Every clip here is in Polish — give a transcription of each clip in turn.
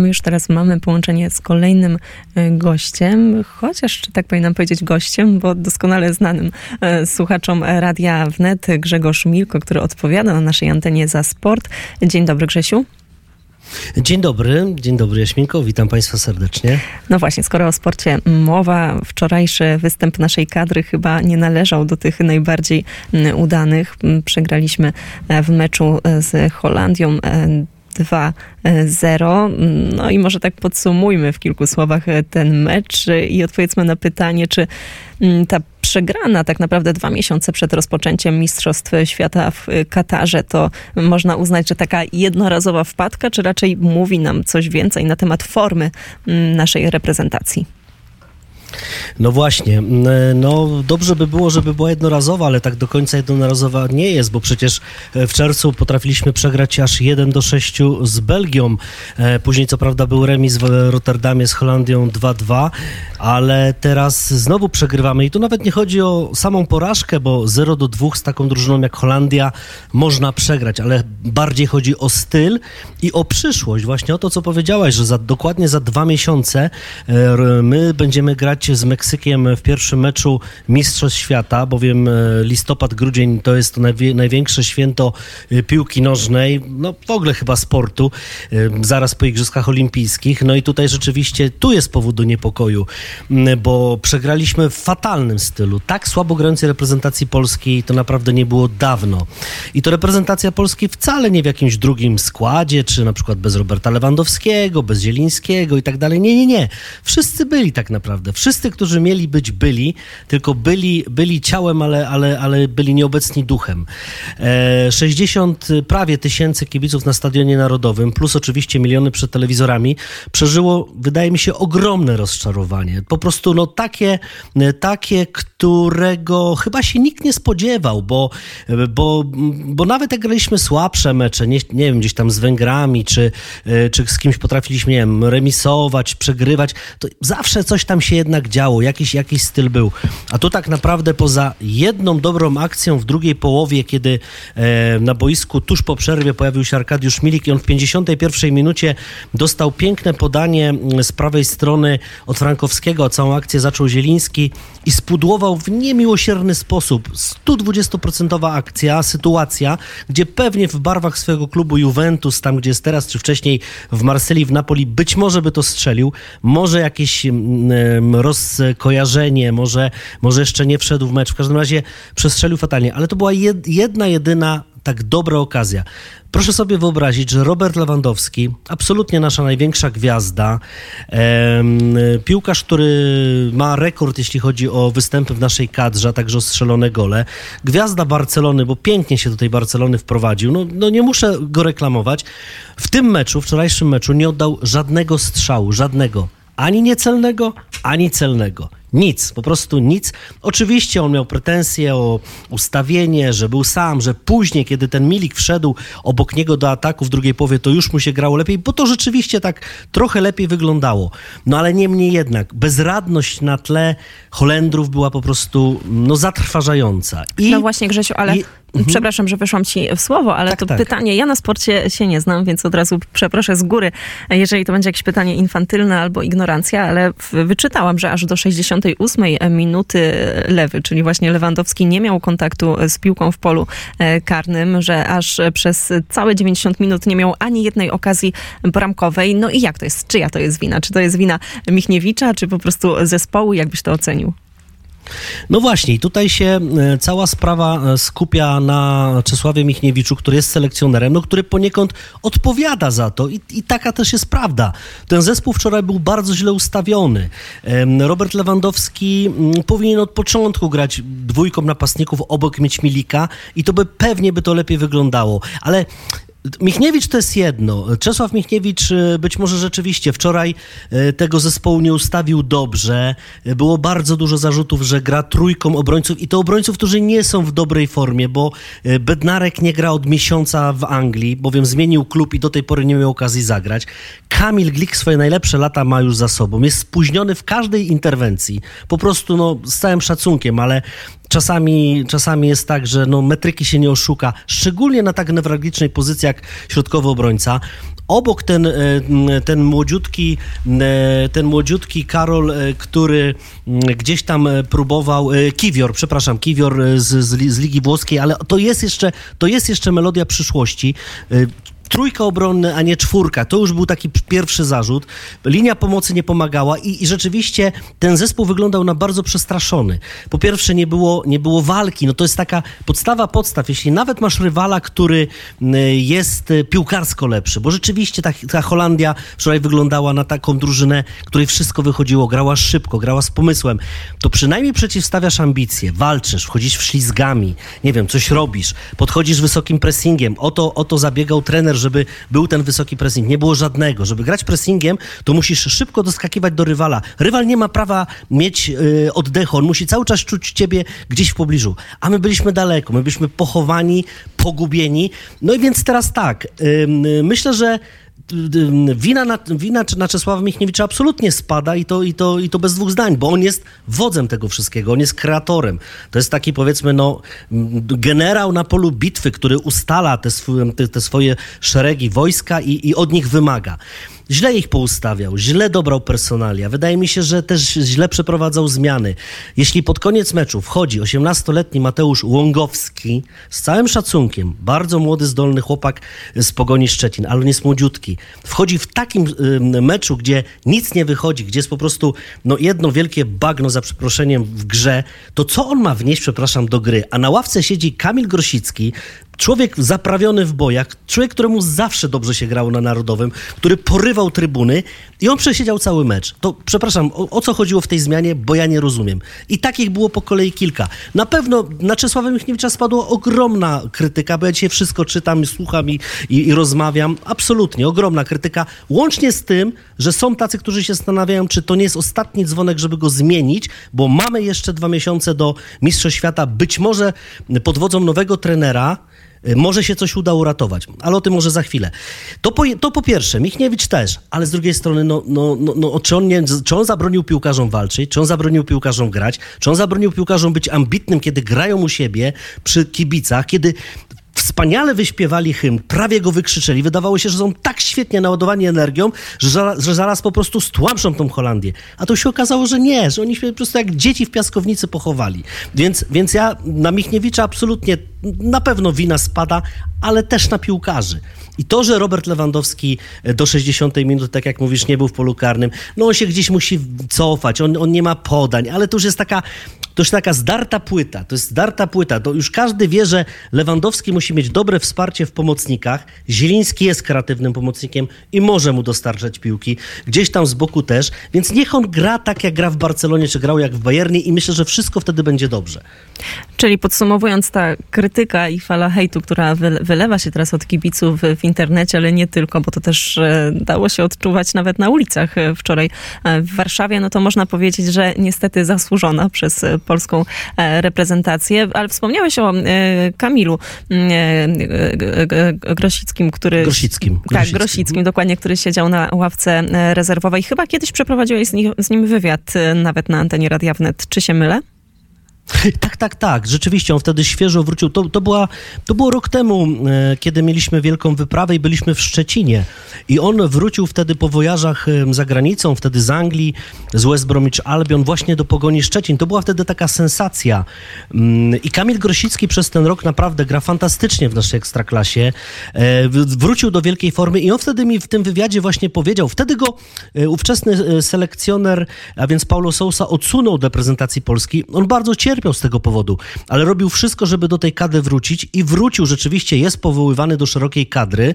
My już teraz mamy połączenie z kolejnym e, gościem, chociaż, czy tak powinnam powiedzieć gościem, bo doskonale znanym e, słuchaczom Radia Wnet, Grzegorz Milko, który odpowiada na naszej antenie za sport. Dzień dobry Grzesiu. Dzień dobry, dzień dobry Jaśminko, witam Państwa serdecznie. No właśnie, skoro o sporcie mowa, wczorajszy występ naszej kadry chyba nie należał do tych najbardziej udanych. Przegraliśmy w meczu z Holandią 2-0. No i może tak podsumujmy w kilku słowach ten mecz i odpowiedzmy na pytanie, czy ta przegrana tak naprawdę dwa miesiące przed rozpoczęciem Mistrzostw Świata w Katarze, to można uznać, że taka jednorazowa wpadka, czy raczej mówi nam coś więcej na temat formy naszej reprezentacji? No właśnie, no dobrze by było, żeby była jednorazowa, ale tak do końca jednorazowa nie jest, bo przecież e, w czerwcu potrafiliśmy przegrać aż 1 do 6 z Belgią. E, później co prawda był remis w Rotterdamie z Holandią 2-2, ale teraz znowu przegrywamy i tu nawet nie chodzi o samą porażkę, bo 0 do 2 z taką drużyną jak Holandia można przegrać, ale bardziej chodzi o styl i o przyszłość. Właśnie o to, co powiedziałaś, że za, dokładnie za dwa miesiące e, my będziemy grać z Meksykiem w pierwszym meczu Mistrzostw Świata, bowiem e, listopad, grudzień to jest największe święto e, piłki nożnej, no w ogóle chyba sportu, e, zaraz po Igrzyskach Olimpijskich. No i tutaj rzeczywiście tu jest powód do niepokoju, bo przegraliśmy w fatalnym stylu. Tak słabo grającej reprezentacji Polski to naprawdę nie było dawno. I to reprezentacja Polski wcale nie w jakimś drugim składzie, czy na przykład bez Roberta Lewandowskiego, bez Zielińskiego i tak dalej. Nie, nie, nie. Wszyscy byli tak naprawdę. Wszyscy wszyscy, którzy mieli być, byli, tylko byli, byli ciałem, ale, ale, ale byli nieobecni duchem. 60 e, prawie tysięcy kibiców na Stadionie Narodowym, plus oczywiście miliony przed telewizorami, przeżyło, wydaje mi się, ogromne rozczarowanie. Po prostu no takie, takie którego chyba się nikt nie spodziewał, bo, bo, bo nawet jak graliśmy słabsze mecze, nie, nie wiem, gdzieś tam z Węgrami, czy, e, czy z kimś potrafiliśmy, nie wiem, remisować, przegrywać, to zawsze coś tam się jednak działo, jakiś, jakiś styl był. A tu tak naprawdę poza jedną dobrą akcją w drugiej połowie, kiedy e, na boisku tuż po przerwie pojawił się Arkadiusz Milik i on w 51 minucie dostał piękne podanie mm, z prawej strony od Frankowskiego, całą akcję zaczął Zieliński i spudłował w niemiłosierny sposób 120% akcja, sytuacja, gdzie pewnie w barwach swojego klubu Juventus, tam gdzie jest teraz, czy wcześniej w Marsylii, w Napoli, być może by to strzelił, może jakieś mm, roz skojarzenie, może, może jeszcze nie wszedł w mecz. W każdym razie przestrzelił fatalnie, ale to była jedna, jedyna tak dobra okazja. Proszę sobie wyobrazić, że Robert Lewandowski, absolutnie nasza największa gwiazda, piłkarz, który ma rekord, jeśli chodzi o występy w naszej kadrze, a także o strzelone gole, gwiazda Barcelony, bo pięknie się do tej Barcelony wprowadził, no, no nie muszę go reklamować, w tym meczu, wczorajszym meczu nie oddał żadnego strzału, żadnego. Ani niecelnego, ani celnego. Nic, po prostu nic. Oczywiście on miał pretensje o ustawienie, że był sam, że później, kiedy ten Milik wszedł obok niego do ataku w drugiej połowie, to już mu się grało lepiej, bo to rzeczywiście tak trochę lepiej wyglądało. No ale niemniej jednak, bezradność na tle Holendrów była po prostu no, zatrważająca. I, no właśnie, Grzesiu, ale i, Mhm. Przepraszam, że wyszłam ci w słowo, ale tak, to tak. pytanie, ja na sporcie się nie znam, więc od razu przeproszę z góry, jeżeli to będzie jakieś pytanie infantylne albo ignorancja, ale wyczytałam, że aż do 68 minuty lewy, czyli właśnie Lewandowski nie miał kontaktu z piłką w polu e, karnym, że aż przez całe 90 minut nie miał ani jednej okazji bramkowej. No i jak to jest? Czyja to jest wina? Czy to jest wina Michniewicza, czy po prostu zespołu? Jakbyś to ocenił? No właśnie, tutaj się e, cała sprawa e, skupia na Czesławie Michniewiczu, który jest selekcjonerem, no, który poniekąd odpowiada za to i, i taka też jest prawda. Ten zespół wczoraj był bardzo źle ustawiony. Robert Lewandowski mm, powinien od początku grać dwójką napastników obok mieć Milika i to by pewnie by to lepiej wyglądało. Ale Michniewicz to jest jedno. Czesław Michniewicz e, być może rzeczywiście wczoraj e, tego zespołu nie ustawił dobrze. E, było bardzo dużo zarzutów, że gra trójką obrońców i to obrońców, którzy nie są w dobrej formie, bo Bednarek nie gra od miesiąca w Anglii, bowiem zmienił klub i do tej pory nie miał okazji zagrać. Kamil Glik swoje najlepsze lata ma już za sobą. Jest spóźniony w każdej interwencji. Po prostu no, z całym szacunkiem, ale czasami, czasami jest tak, że no, metryki się nie oszuka, szczególnie na tak newralgicznej pozycji jak środkowy obrońca. Obok ten, e, ten młodziutki, e, ten młodziutki Karol, e, który gdzieś tam próbował, Kiwior, przepraszam, Kiwior z, z, z Ligi Włoskiej, ale to jest jeszcze, to jest jeszcze melodia przyszłości trójka obronna, a nie czwórka. To już był taki pierwszy zarzut. Linia pomocy nie pomagała i, i, rzeczywiście ten zespół wyglądał na bardzo przestraszony. Po pierwsze nie było, nie było walki. No to jest taka podstawa podstaw. Jeśli nawet masz rywala, który jest y, piłkarsko lepszy, bo rzeczywiście ta, ta Holandia wczoraj wyglądała na taką drużynę, której wszystko wychodziło, grała szybko, grała z pomysłem, to przynajmniej przeciwstawiasz ambicje, walczysz, wchodzisz w ślizgami, nie wiem, coś robisz, podchodzisz wysokim pressingiem. O to, o to zabiegał trener, żeby był ten wysoki pressing. Nie było żadnego. Żeby grać pressingiem, to musisz szybko doskakiwać do rywala. Rywal nie ma prawa mieć yy, oddechu, on musi cały czas czuć ciebie gdzieś w pobliżu. A my byliśmy daleko, my byliśmy pochowani, pogubieni. No i więc teraz tak, yy, myślę, że wina na, wina na Czesława Michniewicza absolutnie spada i to, i, to, i to bez dwóch zdań, bo on jest wodzem tego wszystkiego, on jest kreatorem. To jest taki powiedzmy no, generał na polu bitwy, który ustala te, sw te, te swoje szeregi wojska i, i od nich wymaga źle ich poustawiał, źle dobrał personalia. Wydaje mi się, że też źle przeprowadzał zmiany. Jeśli pod koniec meczu wchodzi 18-letni Mateusz Łągowski, z całym szacunkiem, bardzo młody, zdolny chłopak z Pogoni Szczecin, ale on jest młodziutki, wchodzi w takim meczu, gdzie nic nie wychodzi, gdzie jest po prostu no, jedno wielkie bagno, za przeproszeniem, w grze, to co on ma wnieść, przepraszam, do gry? A na ławce siedzi Kamil Grosicki, człowiek zaprawiony w bojach, człowiek, któremu zawsze dobrze się grało na Narodowym, który porywał trybuny i on przesiedział cały mecz. To przepraszam, o, o co chodziło w tej zmianie, bo ja nie rozumiem. I takich było po kolei kilka. Na pewno na Czesława Michniewicza spadła ogromna krytyka, bo ja dzisiaj wszystko czytam, słucham i, i, i rozmawiam. Absolutnie, ogromna krytyka. Łącznie z tym, że są tacy, którzy się zastanawiają, czy to nie jest ostatni dzwonek, żeby go zmienić, bo mamy jeszcze dwa miesiące do Mistrzostw Świata. Być może pod wodzą nowego trenera może się coś uda uratować, ale o tym może za chwilę. To po, to po pierwsze, Michniewicz też, ale z drugiej strony, no, no, no, no czy, on nie, czy on zabronił piłkarzom walczyć, czy on zabronił piłkarzom grać, czy on zabronił piłkarzom być ambitnym, kiedy grają u siebie przy kibicach, kiedy wspaniale wyśpiewali hymn, prawie go wykrzyczeli. Wydawało się, że są tak świetnie naładowani energią, że, że zaraz po prostu stłamszą tą Holandię. A to się okazało, że nie, że oni się po prostu jak dzieci w piaskownicy pochowali. Więc, więc ja na Michniewicza absolutnie na pewno wina spada, ale też na piłkarzy. I to, że Robert Lewandowski e, do 60 minuty, tak jak mówisz, nie był w polu karnym, no on się gdzieś musi cofać, on, on nie ma podań, ale to już jest taka to już taka zdarta płyta, to jest zdarta płyta. To już każdy wie, że Lewandowski musi mieć dobre wsparcie w pomocnikach. Zieliński jest kreatywnym pomocnikiem i może mu dostarczać piłki. Gdzieś tam z boku też. Więc niech on gra tak, jak gra w Barcelonie, czy grał jak w Bayernie i myślę, że wszystko wtedy będzie dobrze. Czyli podsumowując, ta krytyka i fala hejtu, która wylewa się teraz od kibiców w internecie, ale nie tylko, bo to też e, dało się odczuwać nawet na ulicach e, wczoraj e, w Warszawie, no to można powiedzieć, że niestety zasłużona przez polską reprezentację. Ale wspomniałeś o Kamilu Grosickim, który... Grosickim. Tak, Grosickim, dokładnie, który siedział na ławce rezerwowej. Chyba kiedyś przeprowadziłeś z nim wywiad nawet na antenie Radia Wnet. Czy się mylę? Tak, tak, tak. Rzeczywiście on wtedy świeżo wrócił. To, to, była, to było rok temu, e, kiedy mieliśmy wielką wyprawę i byliśmy w Szczecinie. I on wrócił wtedy po wojażach e, za granicą, wtedy z Anglii, z West Bromwich Albion, właśnie do Pogoni Szczecin. To była wtedy taka sensacja. Mm, I Kamil Grosicki przez ten rok naprawdę gra fantastycznie w naszej ekstraklasie. E, wrócił do wielkiej formy i on wtedy mi w tym wywiadzie właśnie powiedział, wtedy go ówczesny selekcjoner, a więc Paulo Sousa odsunął do reprezentacji Polski. On bardzo cierpiał cierpiał z tego powodu, ale robił wszystko, żeby do tej kadry wrócić i wrócił. Rzeczywiście jest powoływany do szerokiej kadry,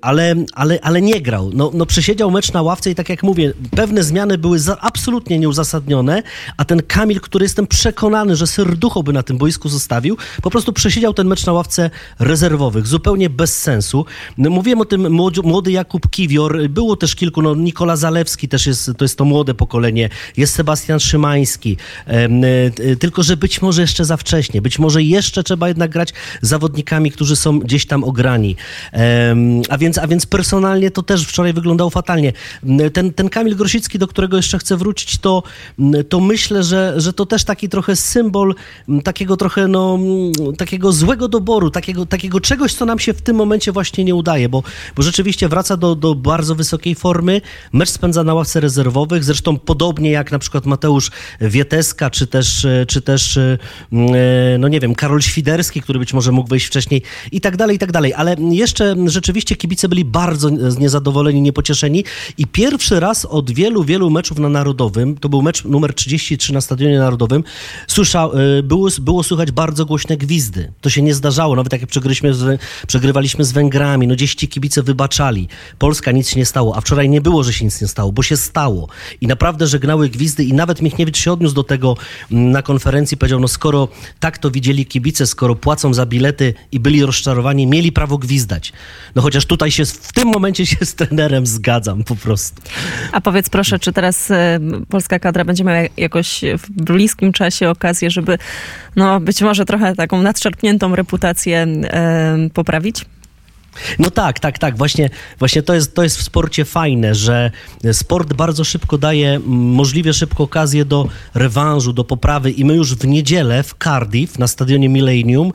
ale, ale, ale nie grał. No, no przesiedział mecz na ławce i tak jak mówię, pewne zmiany były za, absolutnie nieuzasadnione, a ten Kamil, który jestem przekonany, że serducho by na tym boisku zostawił, po prostu przesiedział ten mecz na ławce rezerwowych, zupełnie bez sensu. No, mówiłem o tym młody, młody Jakub Kiwior, było też kilku, no Nikola Zalewski też jest, to jest to młode pokolenie, jest Sebastian Szymański, tylko że być może jeszcze za wcześnie, być może jeszcze trzeba jednak grać zawodnikami, którzy są gdzieś tam ograni. A więc, a więc personalnie to też wczoraj wyglądało fatalnie. Ten, ten Kamil Grosicki, do którego jeszcze chcę wrócić, to, to myślę, że, że to też taki trochę symbol takiego trochę no, takiego złego doboru, takiego, takiego czegoś, co nam się w tym momencie właśnie nie udaje, bo, bo rzeczywiście wraca do, do bardzo wysokiej formy. Mecz spędza na ławce rezerwowych, zresztą podobnie jak na przykład Mateusz Wieteska, czy też, czy też e, no nie wiem, Karol Świderski, który być może mógł wejść wcześniej i tak dalej, i tak dalej. Ale jeszcze rzeczywiście kibice byli bardzo niezadowoleni, niepocieszeni i pierwszy raz od wielu, wielu meczów na Narodowym, to był mecz numer 33 na Stadionie Narodowym, słyszał, e, było, było słychać bardzo głośne gwizdy. To się nie zdarzało, nawet jak z, przegrywaliśmy z Węgrami, no gdzieś ci kibice wybaczali. Polska nic się nie stało, a wczoraj nie było, że się nic nie stało, bo się stało. I naprawdę żegnały gwizdy i nawet Michniewicz się odniósł do tego mm, na konferencji, powiedział, no skoro tak to widzieli kibice, skoro płacą za bilety i byli rozczarowani, mieli prawo gwizdać. No chociaż tutaj się w tym momencie się z trenerem zgadzam po prostu. A powiedz proszę, czy teraz y, polska kadra będzie miała jakoś w bliskim czasie okazję, żeby no być może trochę taką nadszarpniętą reputację y, poprawić? No tak, tak, tak. Właśnie, właśnie to, jest, to jest w sporcie fajne, że sport bardzo szybko daje możliwie szybko okazję do rewanżu, do poprawy. I my już w niedzielę w Cardiff na stadionie Millennium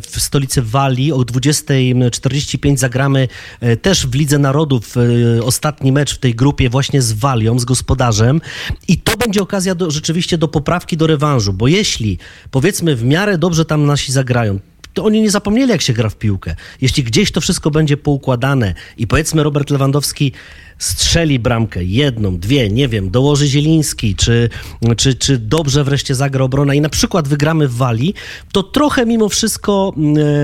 w stolicy Walii o 20.45 zagramy e, też w Lidze Narodów e, ostatni mecz w tej grupie właśnie z Walią, z gospodarzem. I to będzie okazja do, rzeczywiście do poprawki, do rewanżu, bo jeśli powiedzmy w miarę dobrze tam nasi zagrają, to oni nie zapomnieli, jak się gra w piłkę. Jeśli gdzieś to wszystko będzie poukładane i powiedzmy Robert Lewandowski strzeli bramkę, jedną, dwie, nie wiem, dołoży Zieliński, czy, czy, czy dobrze wreszcie zagra obrona i na przykład wygramy w Walii, to trochę mimo wszystko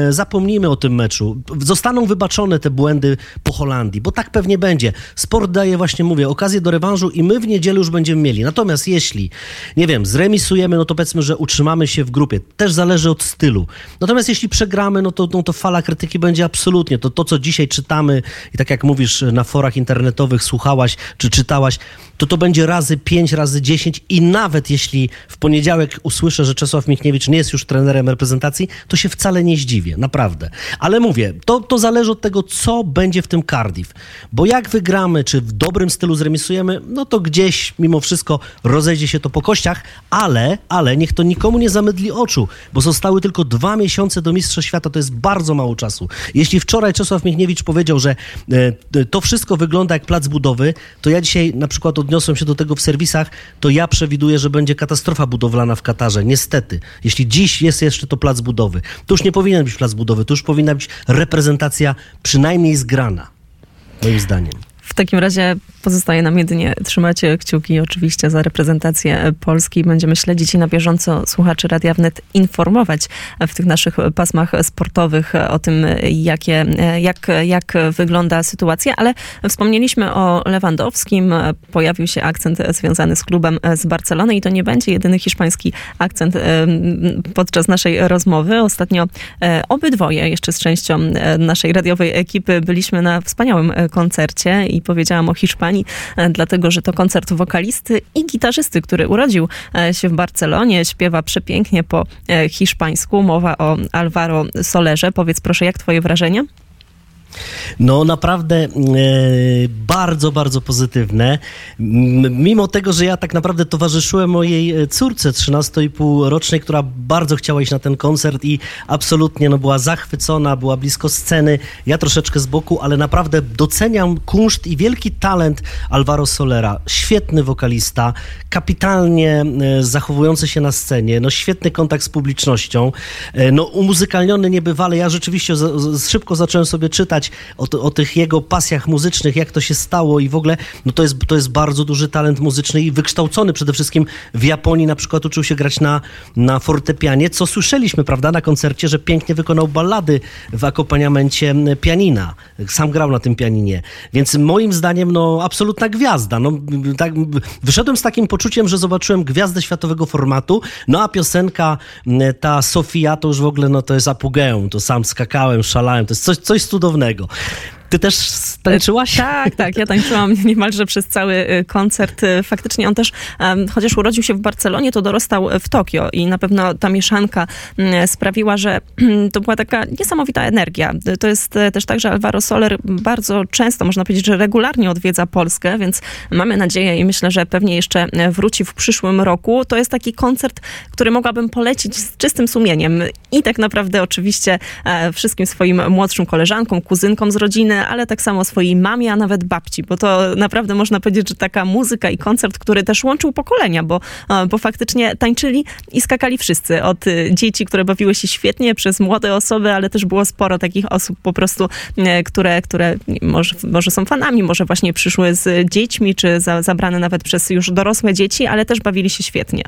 e, zapomnijmy o tym meczu. Zostaną wybaczone te błędy po Holandii, bo tak pewnie będzie. Sport daje, właśnie mówię, okazję do rewanżu i my w niedzielę już będziemy mieli. Natomiast jeśli, nie wiem, zremisujemy, no to powiedzmy, że utrzymamy się w grupie. Też zależy od stylu. Natomiast jeśli przegramy, no to, no to fala krytyki będzie absolutnie. To, to, co dzisiaj czytamy i tak jak mówisz na forach internetowych, internetowych słuchałaś czy czytałaś, to to będzie razy 5, razy 10 i nawet jeśli w poniedziałek usłyszę, że Czesław Michniewicz nie jest już trenerem reprezentacji, to się wcale nie zdziwię, naprawdę. Ale mówię, to, to zależy od tego, co będzie w tym Cardiff. Bo jak wygramy, czy w dobrym stylu zremisujemy, no to gdzieś mimo wszystko rozejdzie się to po kościach, ale, ale niech to nikomu nie zamydli oczu, bo zostały tylko dwa miesiące do Mistrza Świata, to jest bardzo mało czasu. Jeśli wczoraj Czesław Michniewicz powiedział, że e, to wszystko wygląda jak plac budowy, to ja dzisiaj na przykład odniosłem się do tego w serwisach, to ja przewiduję, że będzie katastrofa budowlana w Katarze. Niestety. Jeśli dziś jest jeszcze to plac budowy, to już nie powinien być plac budowy, to już powinna być reprezentacja przynajmniej zgrana, moim zdaniem. W takim razie pozostaje nam jedynie trzymać kciuki oczywiście za reprezentację Polski. Będziemy śledzić i na bieżąco słuchaczy Radia Wnet informować w tych naszych pasmach sportowych o tym, jakie, jak, jak wygląda sytuacja, ale wspomnieliśmy o Lewandowskim. Pojawił się akcent związany z klubem z Barcelony i to nie będzie jedyny hiszpański akcent podczas naszej rozmowy. Ostatnio e, obydwoje, jeszcze z częścią e, naszej radiowej ekipy, byliśmy na wspaniałym koncercie i powiedziałam o Hiszpanii, e, dlatego że to koncert wokalisty i gitarzysty, który urodził e, się w Barcelonie, śpiewa przepięknie po e, hiszpańsku. Mowa o Alvaro Solerze. Powiedz proszę, jak twoje wrażenia? No naprawdę e, bardzo, bardzo pozytywne. Mimo tego, że ja tak naprawdę towarzyszyłem mojej e, córce 13,5 rocznej, która bardzo chciała iść na ten koncert i absolutnie no, była zachwycona, była blisko sceny. Ja troszeczkę z boku, ale naprawdę doceniam kunszt i wielki talent Alvaro Solera. Świetny wokalista, kapitalnie e, zachowujący się na scenie, no świetny kontakt z publicznością, no umuzykalniony niebywale. Ja rzeczywiście szybko zacząłem sobie czytać o, o, tych jego pasjach muzycznych, jak to się stało i w ogóle, no to jest, to jest bardzo duży talent muzyczny i wykształcony przede wszystkim w Japonii na przykład uczył się grać na, na fortepianie, co słyszeliśmy, prawda, na koncercie, że pięknie wykonał ballady w akompaniamencie pianina. Sam grał na tym pianinie. Więc moim zdaniem, no, absolutna gwiazda. No, tak, wyszedłem z takim poczuciem, że zobaczyłem gwiazdę światowego formatu, no a piosenka ta Sofia to już w ogóle, no to jest apogeum. To sam skakałem, szalałem. To jest coś, coś cudownego. legal. Ty też tańczyłaś? Tak, tak. Ja tańczyłam niemalże przez cały koncert. Faktycznie on też, chociaż urodził się w Barcelonie, to dorastał w Tokio i na pewno ta mieszanka mm, sprawiła, że to była taka niesamowita energia. To jest też tak, że Alvaro Soler bardzo często, można powiedzieć, że regularnie odwiedza Polskę, więc mamy nadzieję i myślę, że pewnie jeszcze wróci w przyszłym roku. To jest taki koncert, który mogłabym polecić z czystym sumieniem. I tak naprawdę oczywiście e, wszystkim swoim młodszym koleżankom, kuzynkom z rodziny, ale tak samo swojej mamie, a nawet babci, bo to naprawdę można powiedzieć, że taka muzyka i koncert, który też łączył pokolenia, bo, e, bo faktycznie tańczyli i skakali wszyscy. Od e, dzieci, które bawiły się świetnie, przez młode osoby, ale też było sporo takich osób po prostu, które, które może, może są fanami, może właśnie przyszły z dziećmi, czy za, zabrane nawet przez już dorosłe dzieci, ale też bawili się świetnie.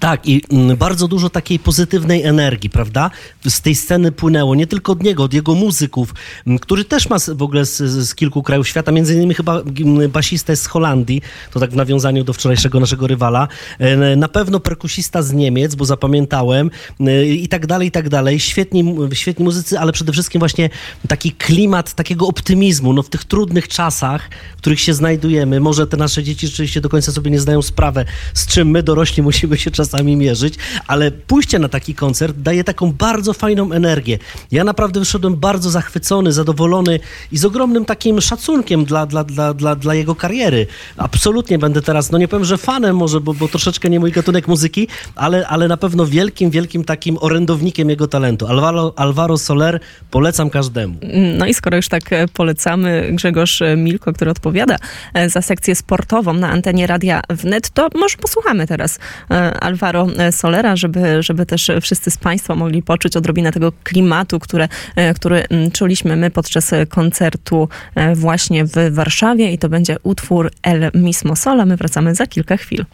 Tak, i mm, bardzo dużo takiej pozytywnej energii, prawda? Z tej sceny płynęło nie tylko od niego, od jego muzyków, mm, który też ma w ogóle z, z kilku krajów świata, między innymi chyba mm, basista z Holandii, to tak w nawiązaniu do wczorajszego naszego rywala. E, na pewno perkusista z Niemiec, bo zapamiętałem, e, i tak dalej, i tak dalej. Świetni, świetni muzycy, ale przede wszystkim właśnie taki klimat takiego optymizmu, no w tych trudnych czasach, w których się znajdujemy. Może te nasze dzieci rzeczywiście do końca sobie nie zdają sprawy, z czym my dorośli musimy się czasami mierzyć, ale pójście na taki koncert daje taką bardzo fajną energię. Ja naprawdę wyszedłem bardzo zachwycony, zadowolony i z ogromnym takim szacunkiem dla, dla, dla, dla, dla jego kariery. Absolutnie będę teraz, no nie powiem, że fanem może, bo, bo troszeczkę nie mój gatunek muzyki, ale, ale na pewno wielkim, wielkim takim orędownikiem jego talentu. Alvaro, Alvaro Soler polecam każdemu. No i skoro już tak e, polecamy Grzegorz Milko, który odpowiada e, za sekcję sportową na antenie Radia Wnet, to może posłuchamy teraz e, Alvaro Solera, żeby, żeby też wszyscy z Państwa mogli poczuć odrobinę tego klimatu, które, który mm, czuliśmy my podczas koncertu e, właśnie w Warszawie i to będzie utwór El Mismo Sola. My wracamy za kilka chwil.